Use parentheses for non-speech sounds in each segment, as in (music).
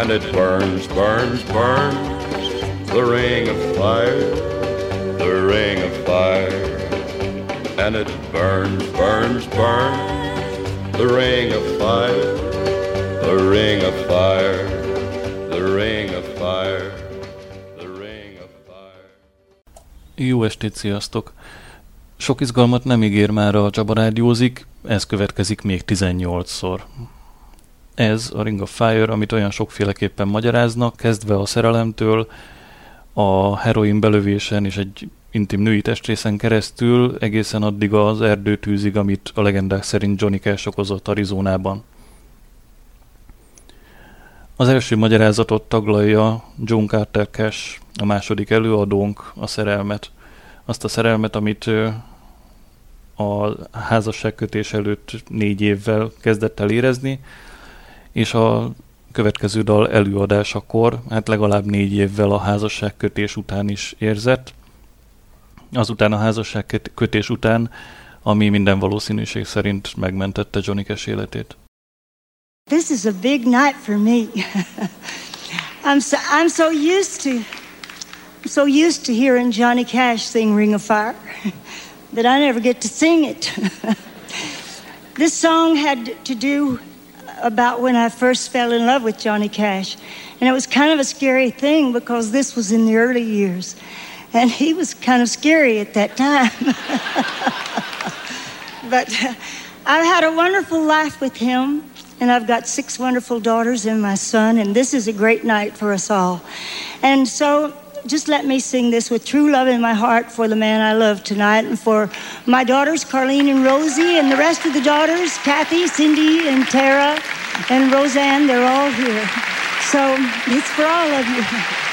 And it burns, burns, burns. The ring of fire, the ring of fire. And it burns, burns, burns. The ring of fire, the ring of fire, the ring of fire. The ring of fire. Jó estét, sziasztok! Sok izgalmat nem ígér már a Csaba Rádiózik, ez következik még 18-szor. Ez a Ring of Fire, amit olyan sokféleképpen magyaráznak, kezdve a szerelemtől, a heroin belövésen és egy intim női testrészen keresztül, egészen addig az erdőtűzig, amit a legendák szerint Johnny Cash okozott Arizonában. Az első magyarázatot taglalja John Carter Cash, a második előadónk, a szerelmet. Azt a szerelmet, amit a házasságkötés előtt négy évvel kezdett el érezni, és a következő dal előadásakor, hát legalább négy évvel a házasságkötés után is érzett. Azután a házasságkötés után, ami minden valószínűség szerint megmentette Johnny Cash életét. This is a big night for me. (laughs) I'm so, I'm so used to I'm so used to hearing Johnny Cash sing Ring of Fire (laughs) that I never get to sing it. (laughs) this song had to do about when I first fell in love with Johnny Cash. And it was kind of a scary thing because this was in the early years. And he was kind of scary at that time. (laughs) but I've had a wonderful life with him. And I've got six wonderful daughters and my son. And this is a great night for us all. And so just let me sing this with true love in my heart for the man I love tonight and for my daughters, Carlene and Rosie, and the rest of the daughters, Kathy, Cindy, and Tara, and Roseanne. They're all here. So it's for all of you. (laughs)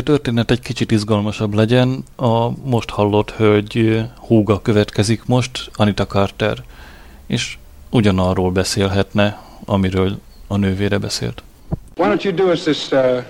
a történet egy kicsit izgalmasabb legyen, a most hallott hölgy húga következik most, Anita Carter, és ugyanarról beszélhetne, amiről a nővére beszélt. Why don't you do us this uh, uh,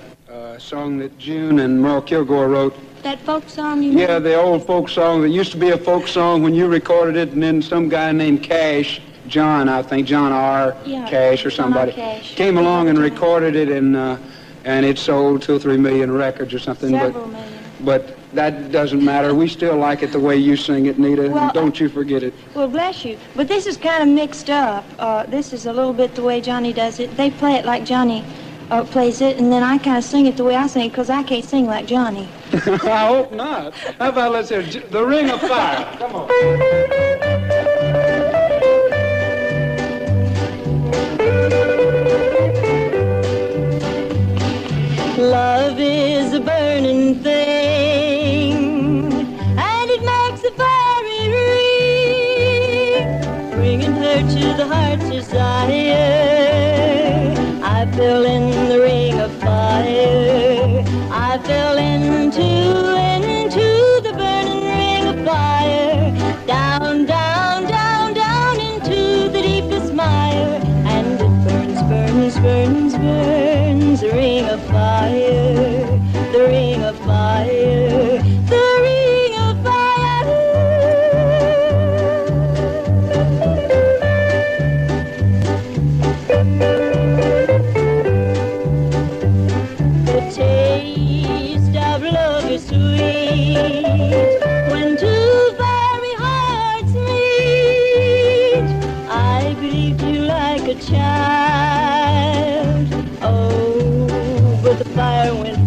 song that June and Merle Kilgore wrote? That folk song you Yeah, the old folk song that used to be a folk song when you recorded it, and then some guy named Cash, John, I think, John R. Yeah, Cash or somebody, Cash. came along and recorded it, and uh, and it sold two or three million records or something. Several but million. but that doesn't matter. We still like it the way you sing it, Nita. and Well, don't you forget it. Well, bless you. But this is kind of mixed up. Uh, this is a little bit the way Johnny does it. They play it like Johnny uh, plays it, and then I kind of sing it the way I sing it because I can't sing like Johnny. (laughs) I hope not. How about let's hear the Ring of Fire? Come on. Love is a burning thing, and it makes a fiery ring, bringing her to the heart's desire. I fell in the fire went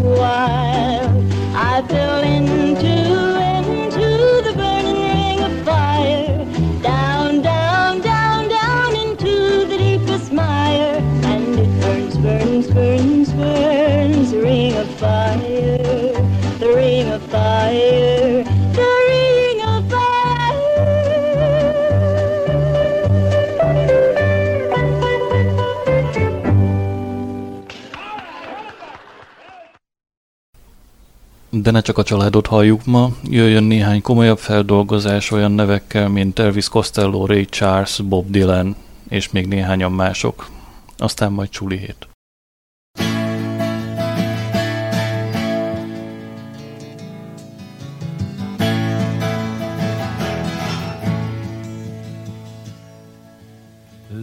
ne csak a családot halljuk ma, jöjjön néhány komolyabb feldolgozás olyan nevekkel, mint Elvis Costello, Ray Charles, Bob Dylan és még néhányan mások. Aztán majd csuli hét.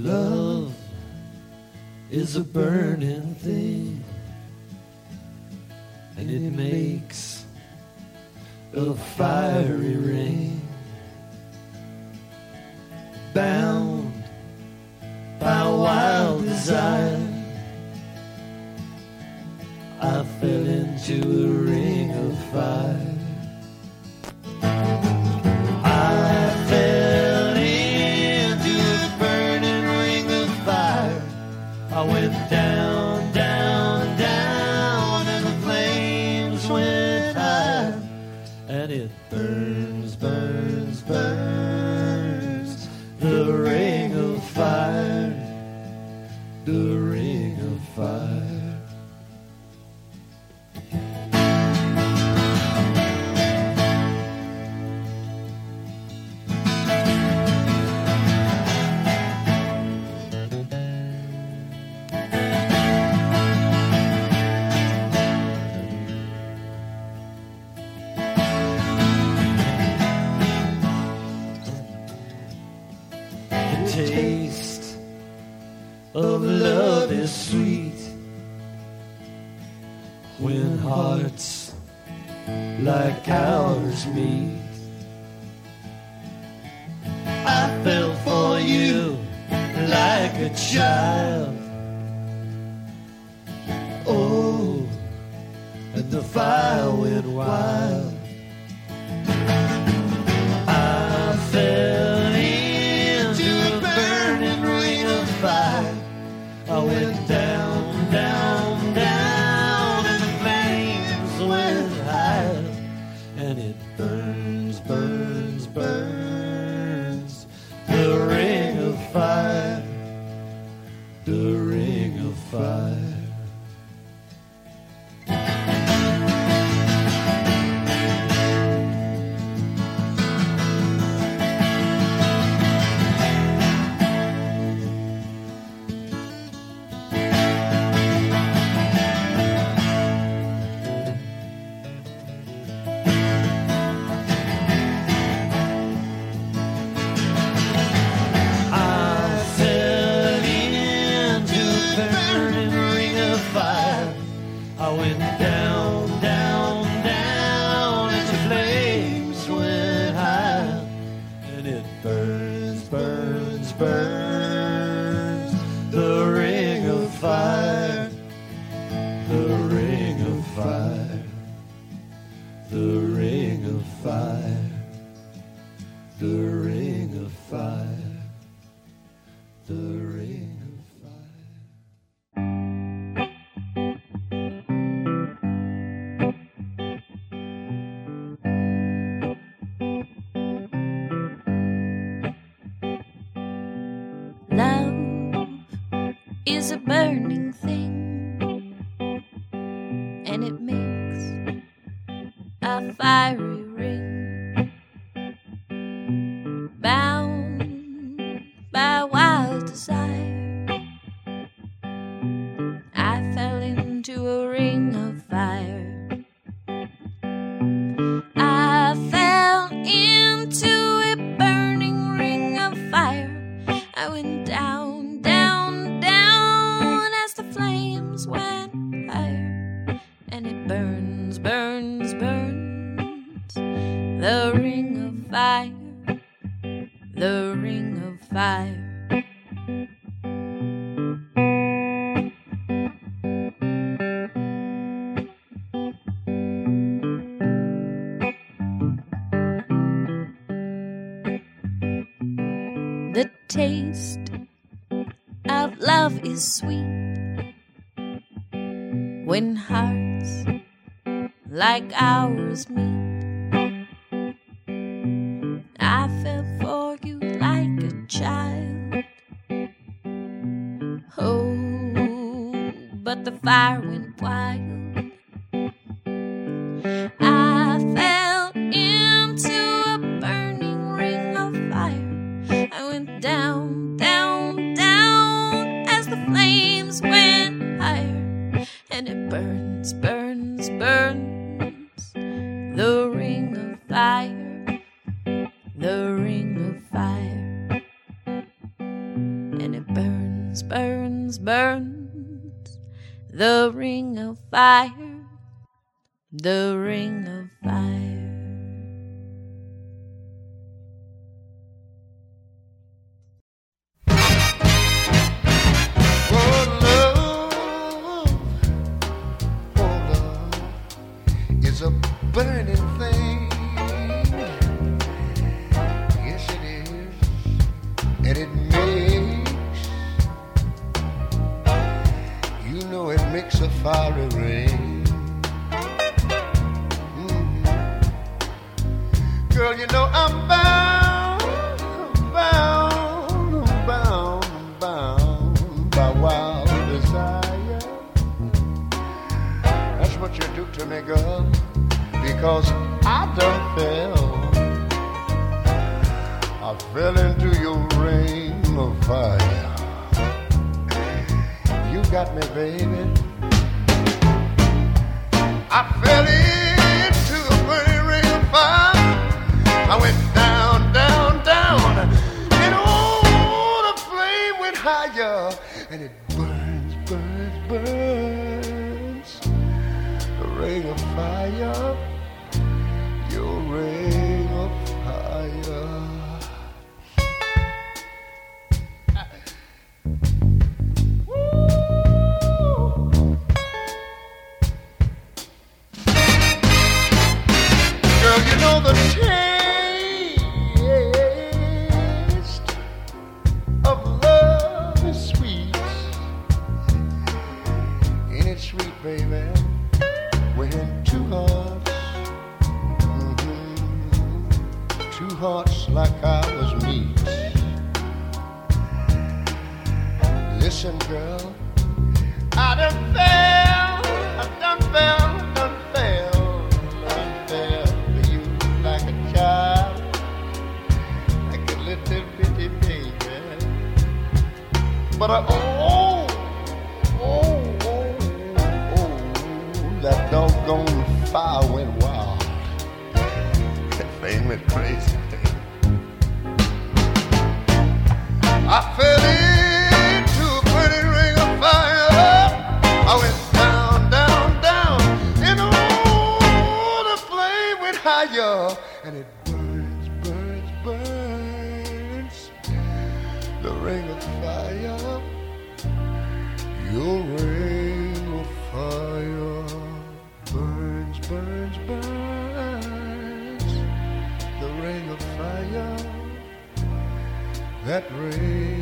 Love is a burning thing, and it makes a fiery ring. Bound by wild desire, I fell into a ring of fire. I fell is sweet when hearts like ours meet. I fell for you like a child. I went down. when hearts like ours meet. I fell for you like a child. Oh, but the fire that ring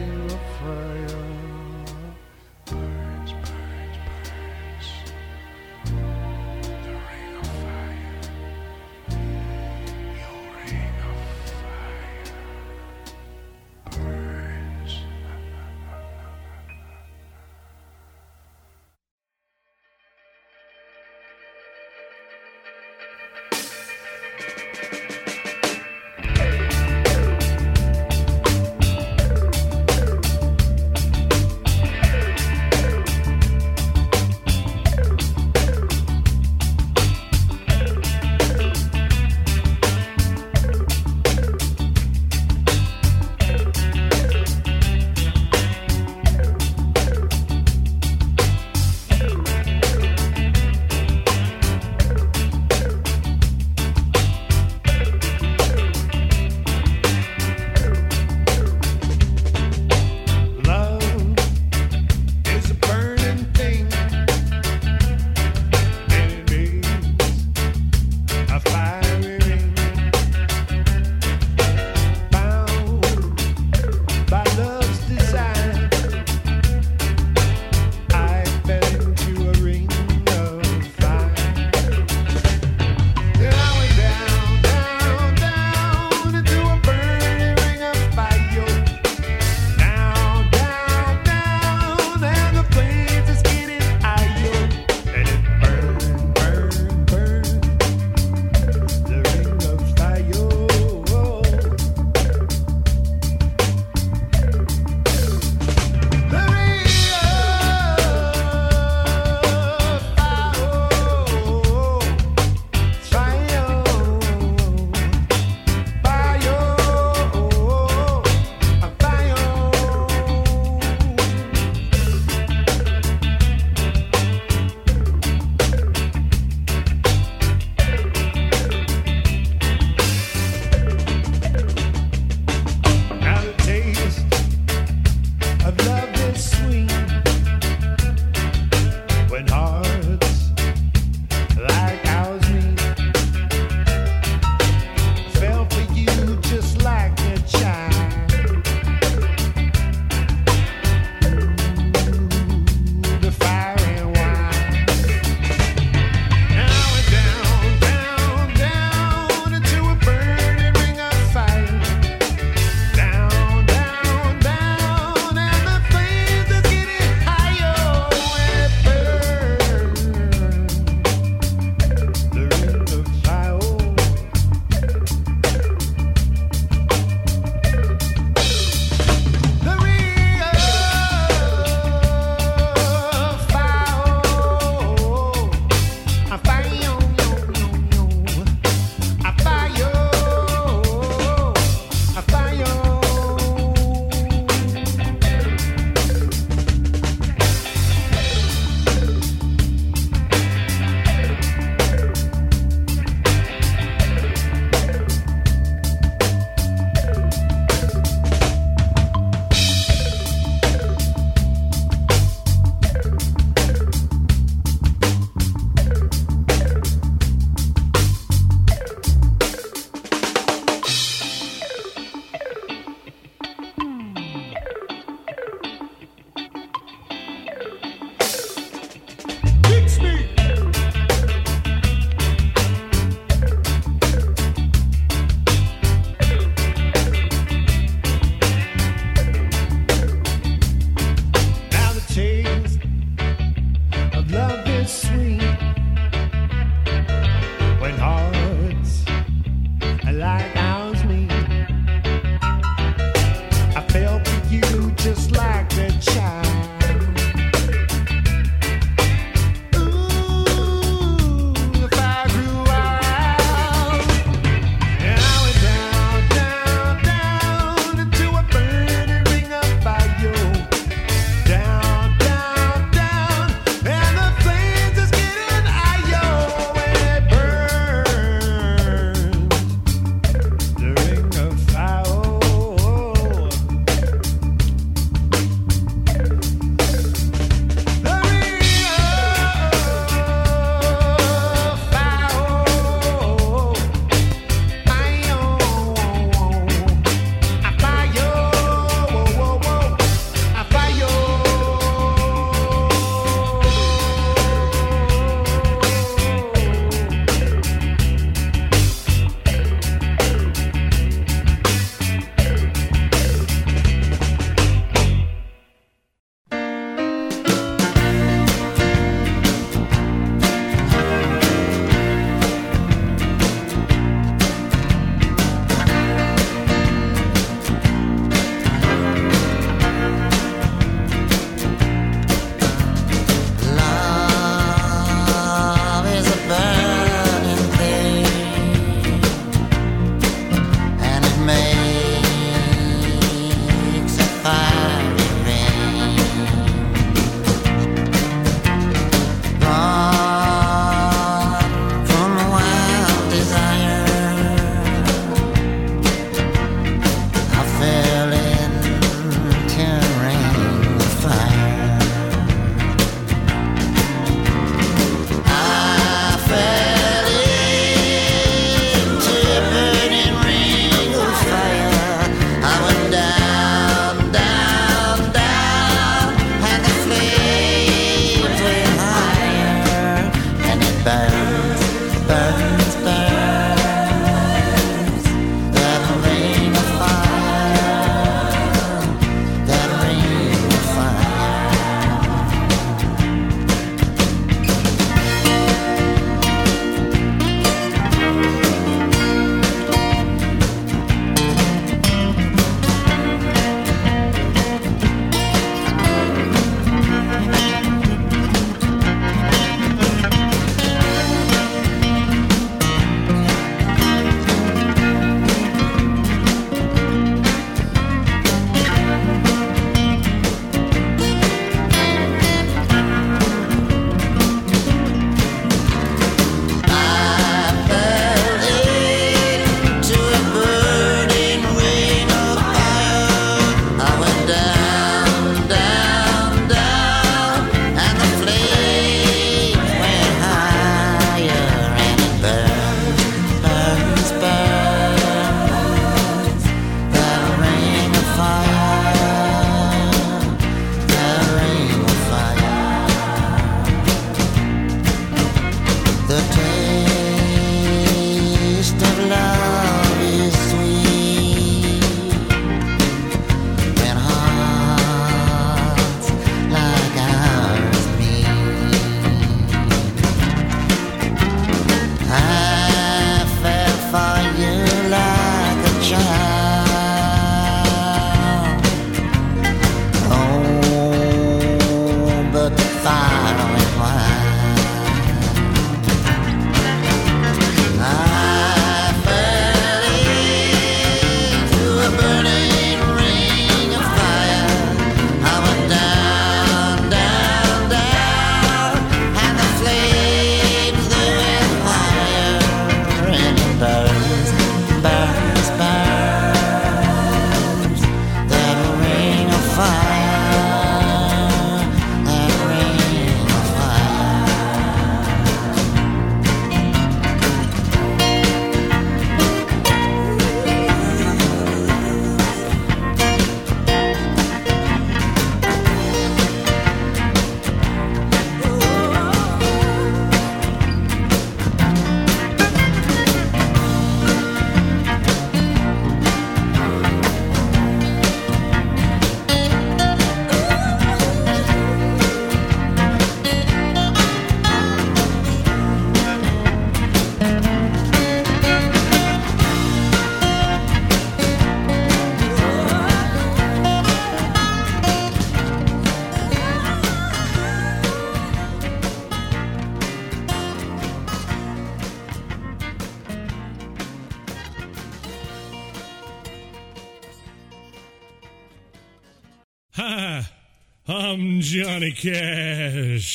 I'm Johnny Cash.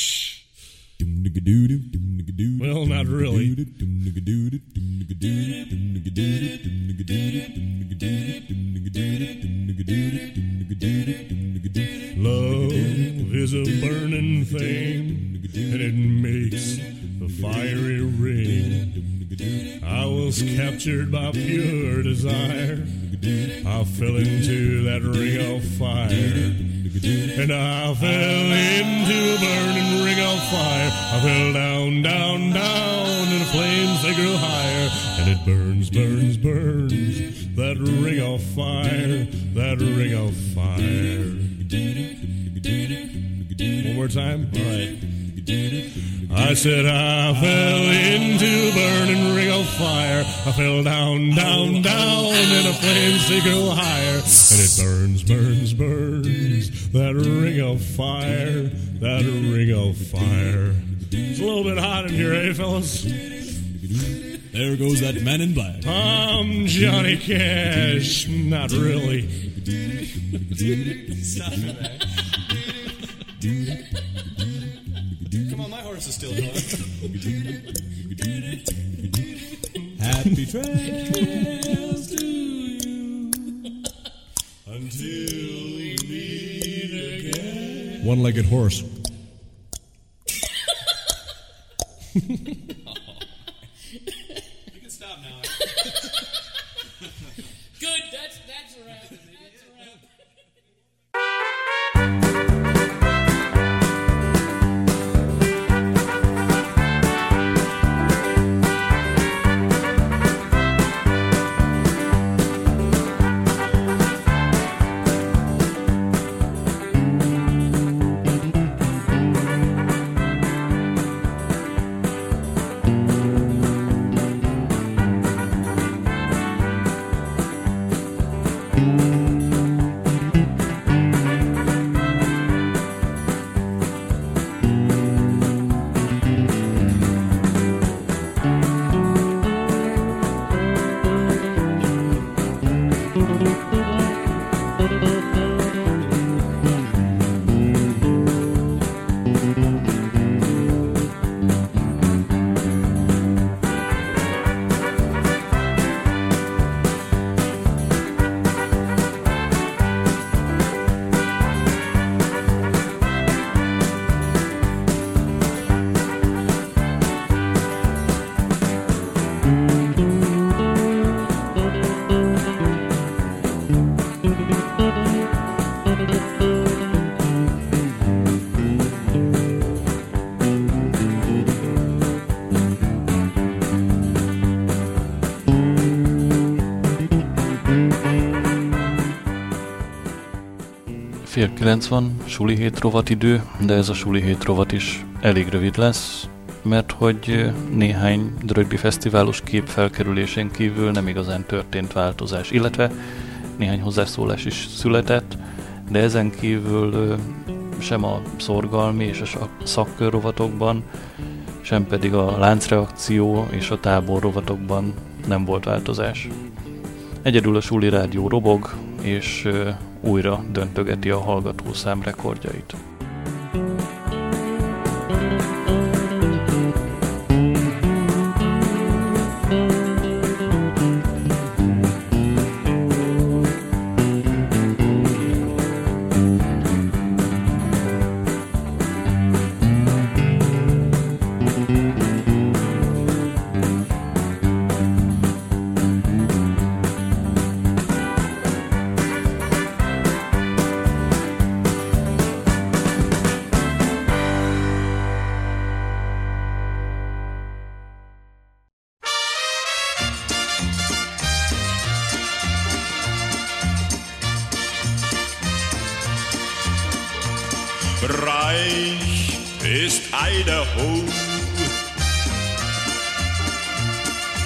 I fell down, down, down, and the flames they grow higher. And it burns, burns, burns. That ring of fire, that ring of fire. It's a little bit hot in here, eh, fellas? There goes that man in black. I'm Johnny Cash. Not really. Stop it, man. Come on, my horse is still going. Trails to you (laughs) until we meet again. One-legged horse. 9 van, suli hét rovat idő, de ez a suli hét rovat is elég rövid lesz, mert hogy néhány Drögbi Fesztiválos kép felkerülésén kívül nem igazán történt változás, illetve néhány hozzászólás is született, de ezen kívül sem a szorgalmi és a szakkörrovatokban, sem pedig a láncreakció és a tábor rovatokban nem volt változás. Egyedül a Suli Rádió robog, és újra döntögeti a hallgatószám rekordjait. Ist Idaho.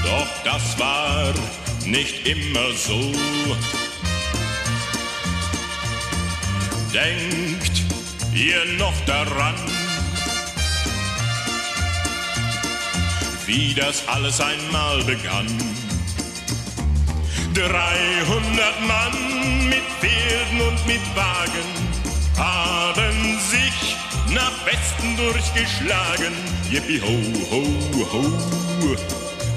Doch das war nicht immer so. Denkt ihr noch daran, wie das alles einmal begann? 300 Mann mit Pferden und mit Wagen haben sich nach Westen durchgeschlagen. Yippie ho, ho, ho,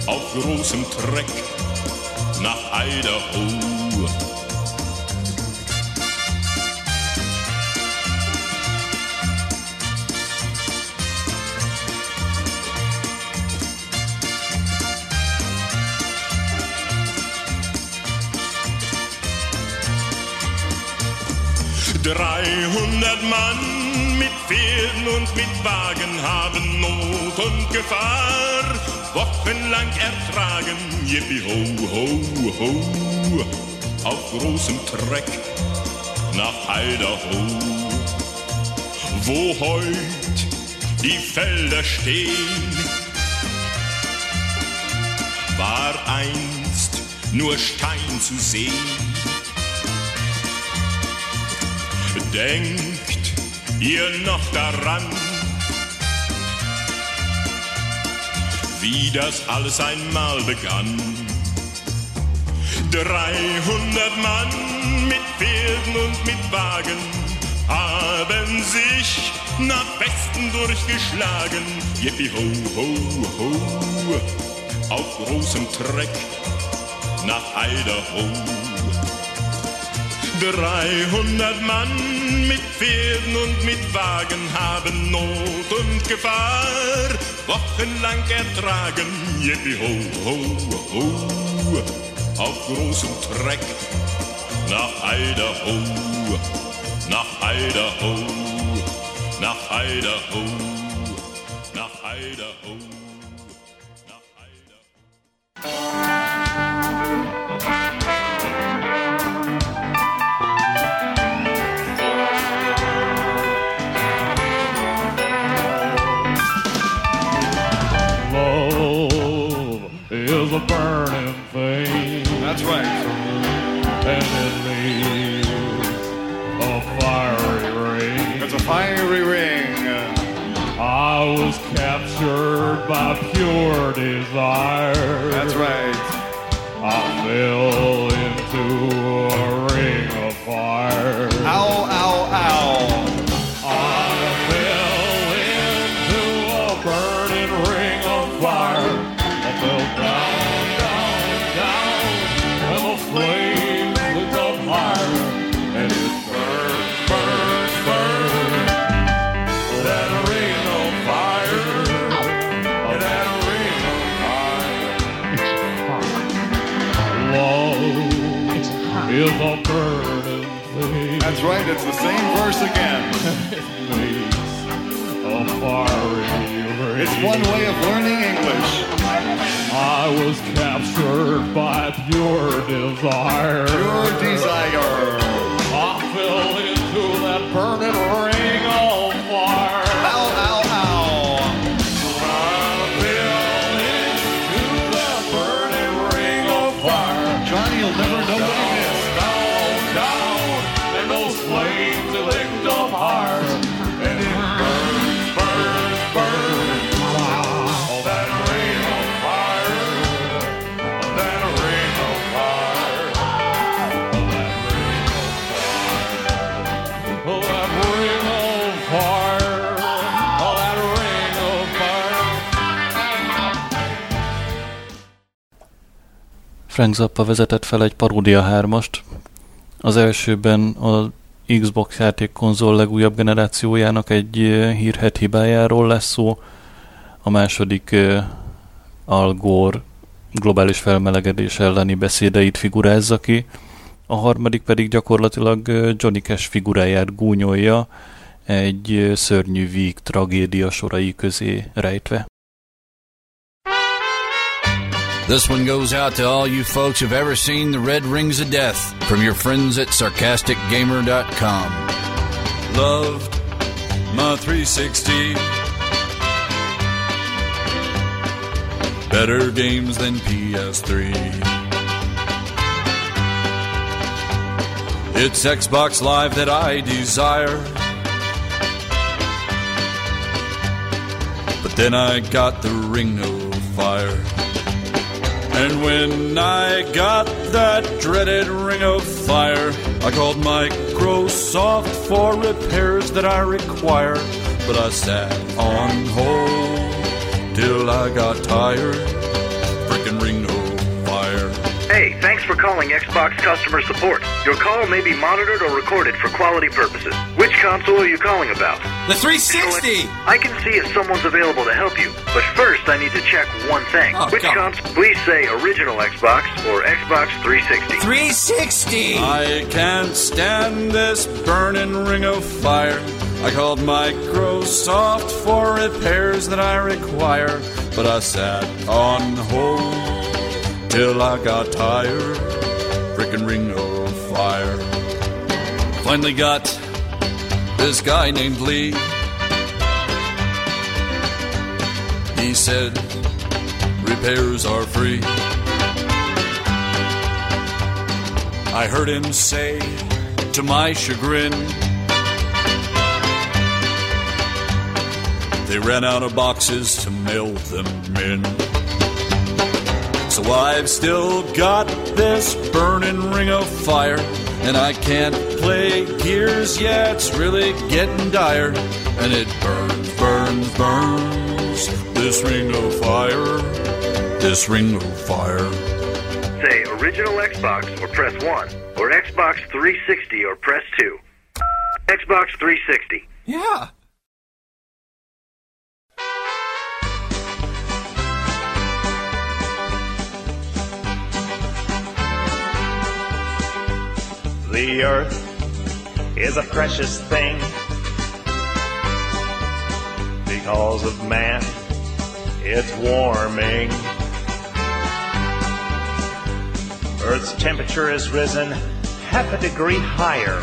auf großem Treck nach Idaho. Dreihundert Mann mit Pferden und mit Wagen haben Not und Gefahr wochenlang ertragen. Yippie ho, ho, ho, auf großem Treck nach Idaho, wo heut die Felder stehen, war einst nur Stein zu sehen. Denkt ihr noch daran, wie das alles einmal begann? 300 Mann mit Pferden und mit Wagen haben sich nach Westen durchgeschlagen. Yippie ho, ho, ho, auf großem Treck nach Idaho. 300 Mann mit Pferden und mit Wagen haben Not und Gefahr wochenlang ertragen. Yippie ho, ho, ho, auf großem Treck nach Idaho, nach Idaho, nach Idaho, nach Idaho. Love thing. That's right. And it leaves a fiery ring. It's a fiery ring. I was captured by pure desire. That's right. I fell into is a burning. That's right. It's the same verse again. (laughs) ring. It's one way of learning English. I was captured by pure desire. Pure desire. I fell into that burning ring Frank Zappa vezetett fel egy paródia hármast. Az elsőben a Xbox játékkonzol legújabb generációjának egy hírhet hibájáról lesz szó, a második Al Gore globális felmelegedés elleni beszédeit figurázza ki, a harmadik pedig gyakorlatilag Johnny Cash figuráját gúnyolja egy szörnyű víg tragédia sorai közé rejtve. This one goes out to all you folks who've ever seen the red rings of death from your friends at sarcasticgamer.com. Loved my 360. Better games than PS3. It's Xbox Live that I desire. But then I got the Ring of Fire. And when I got that dreaded ring of fire, I called Microsoft for repairs that I require. But I sat on hold till I got tired. Frickin' ring of fire. Hey, thanks for calling Xbox customer support. Your call may be monitored or recorded for quality purposes. Which console are you calling about? The 360! I can see if someone's available to help you, but first I need to check one thing. Oh, Which come on. console? Please say original Xbox or Xbox 360. 360! I can't stand this burning ring of fire. I called Microsoft for repairs that I require, but I sat on hold till I got tired. Frickin' ring of fire. Finally got this guy named Lee. He said repairs are free. I heard him say to my chagrin, they ran out of boxes to mail them in. So I've still got this burning ring of fire, and I can't play Gears yet. It's really getting dire, and it burns, burns, burns. This ring of fire, this ring of fire. Say original Xbox or press 1, or Xbox 360 or press 2. Xbox 360. Yeah. The earth is a precious thing because of man. It's warming. Earth's temperature has risen half a degree higher.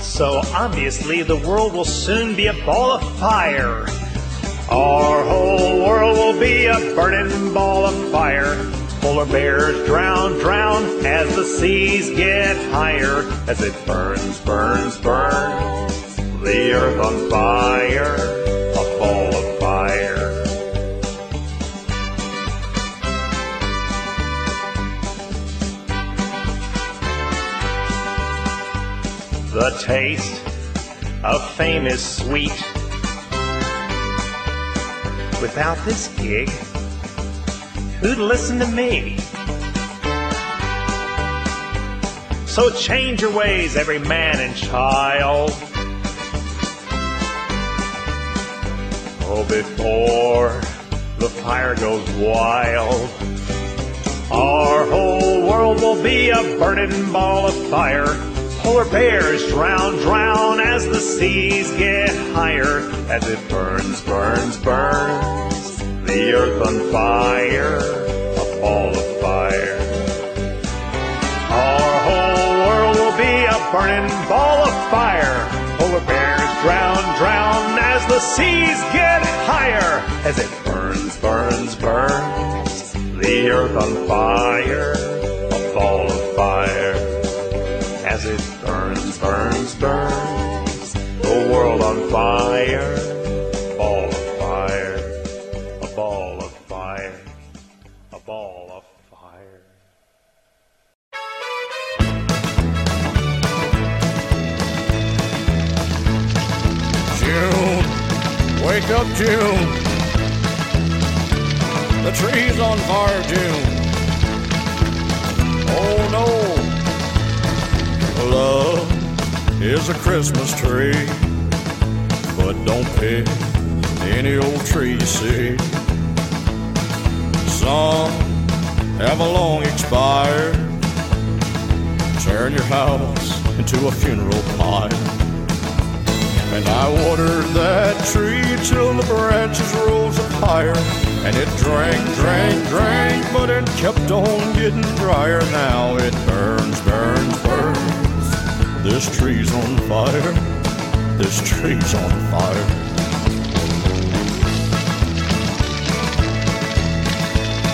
So obviously, the world will soon be a ball of fire. Our whole world will be a burning ball of fire. Polar bears drown, drown as the seas get higher. As it burns, burns, burns. The earth on fire, a ball of fire. The taste of fame is sweet. Without this gig, who'd listen to me? So change your ways, every man and child. Oh, before the fire goes wild, our whole world will be a burning ball of fire. Polar bears drown, drown as the seas get higher, as it burns, burns, burns. The earth on fire, a ball of fire. Our whole world will be a burning ball of fire. Polar bears drown, drown as the seas get higher, as it burns, burns, burns. The earth on fire, a ball of fire as it burns, burns, burns. The world on fire, June. The tree's on fire, June. Oh no, love is a Christmas tree, but don't pick any old tree you see. Some have a long expired, turn your house into a funeral pyre. And I watered that tree till the branches rose up higher. And it drank, drank, drank, but it kept on getting drier. Now it burns, burns, burns. This tree's on fire. This tree's on fire.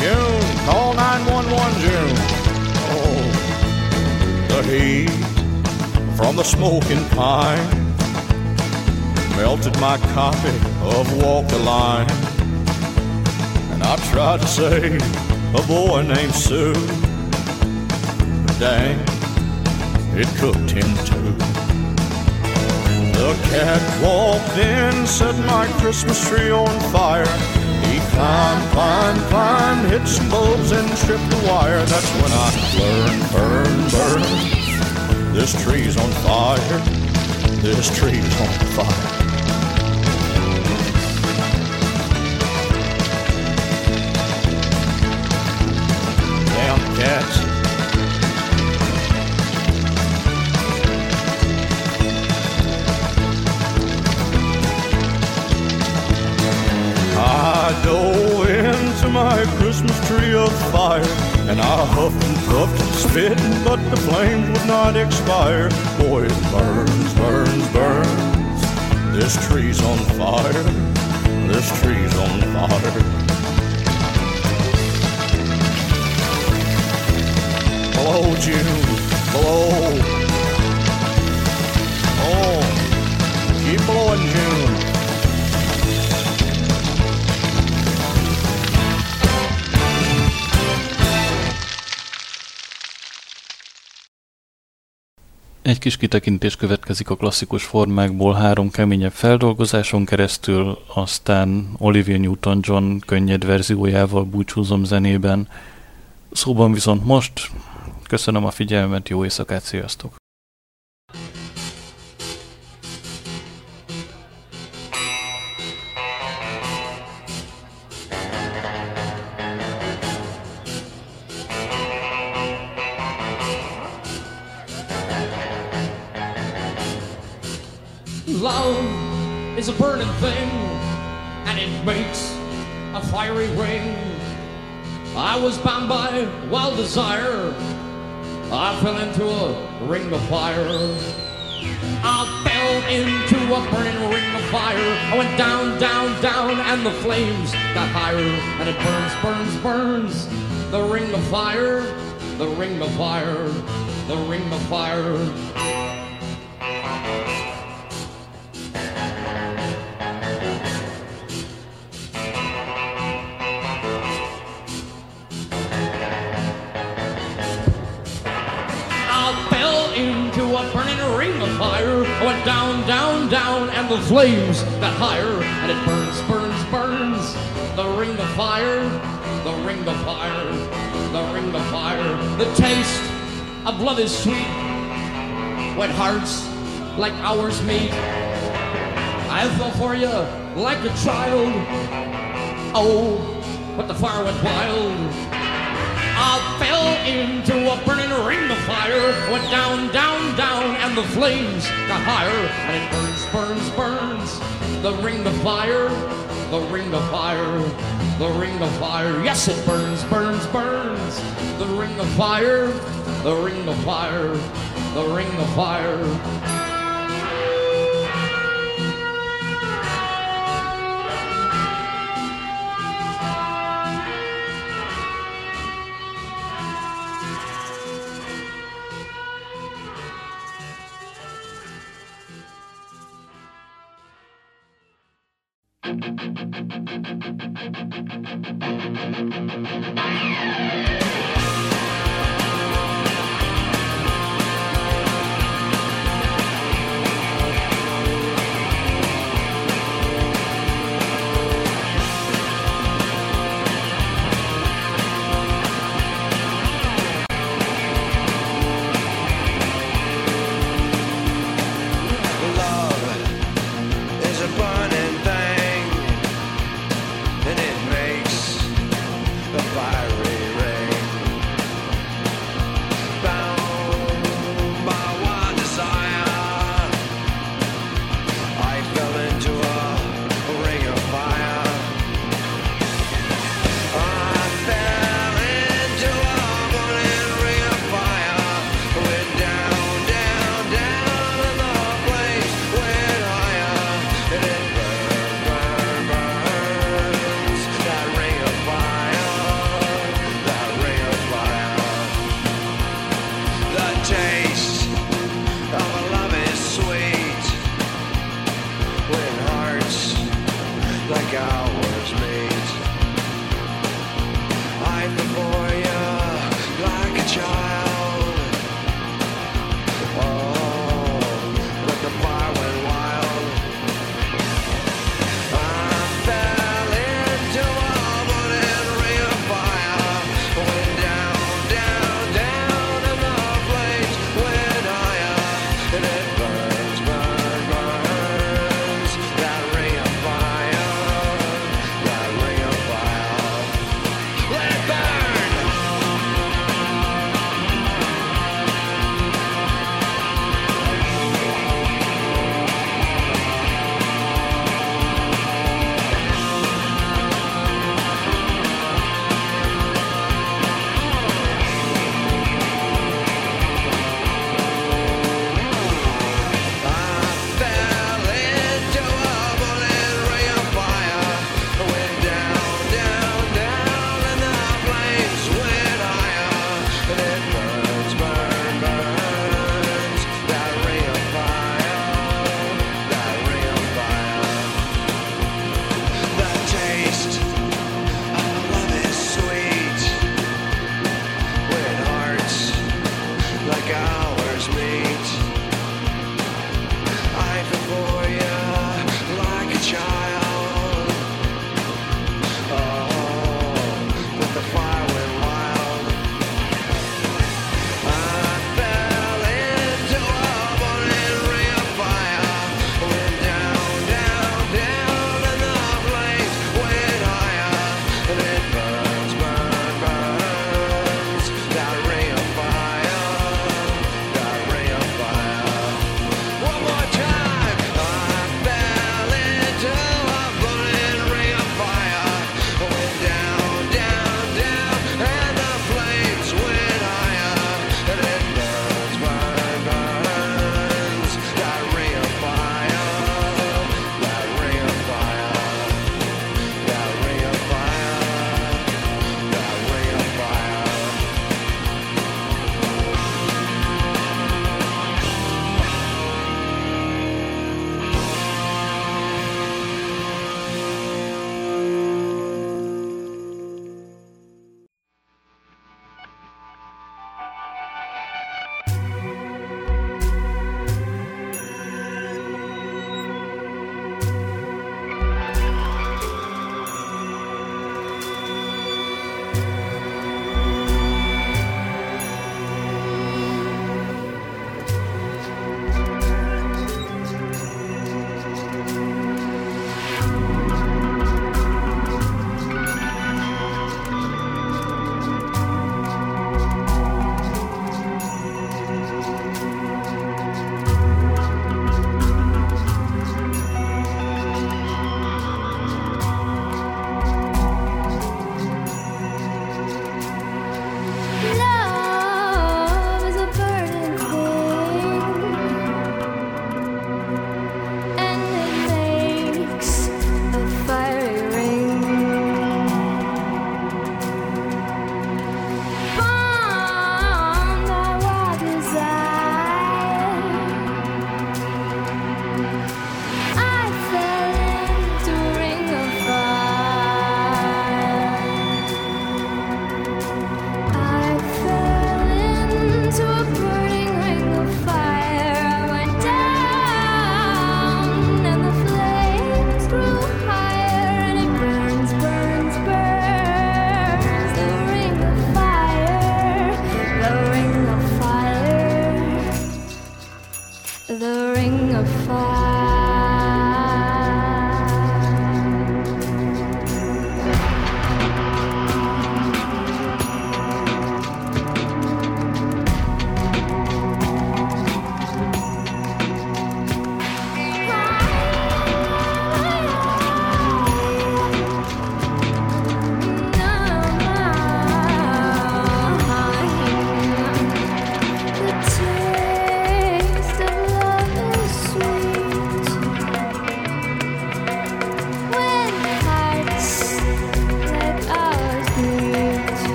June, call 911 June. Oh, the heat from the smoking pine melted my copy of Walk the Line. And I tried to save a boy named Sue. But dang, it cooked him too. The cat walked in, set my Christmas tree on fire. He climbed, climbed, climbed, hit some bulbs and stripped the wire. That's when I learned, burn, burn. This tree's on fire. This tree's on fire. And I huffed and puffed and spit, but the flames would not expire. Boy, it burns, burns, burns. This tree's on fire. This tree's on fire. Blow, June, blow. Oh, keep blowing, June. Egy kis kitekintés következik a klasszikus formákból három keményebb feldolgozáson keresztül, aztán Olivia Newton-John könnyed verziójával búcsúzom zenében. Szóban viszont most köszönöm a figyelmet, jó éjszakát, sziasztok! Love is a burning thing, and it makes a fiery ring. I was bound by wild desire. I fell into a ring of fire. I fell into a burning ring of fire. I went down, down, down, and the flames got higher. And it burns, burns, burns. The ring of fire, the ring of fire, the ring of fire. Flames that higher. And it burns, burns, burns. The ring of fire, the ring of fire, the ring of fire. The taste of love is sweet when hearts like ours meet. I fell for you like a child. Oh, but the fire went wild. I fell into a burning ring of fire. Went down, down, down, and the flames got higher. And it burns, burns, burns. The ring of fire, the ring of fire, the ring of fire. Yes, it burns, burns, burns. The ring of fire, the ring of fire, the ring of fire.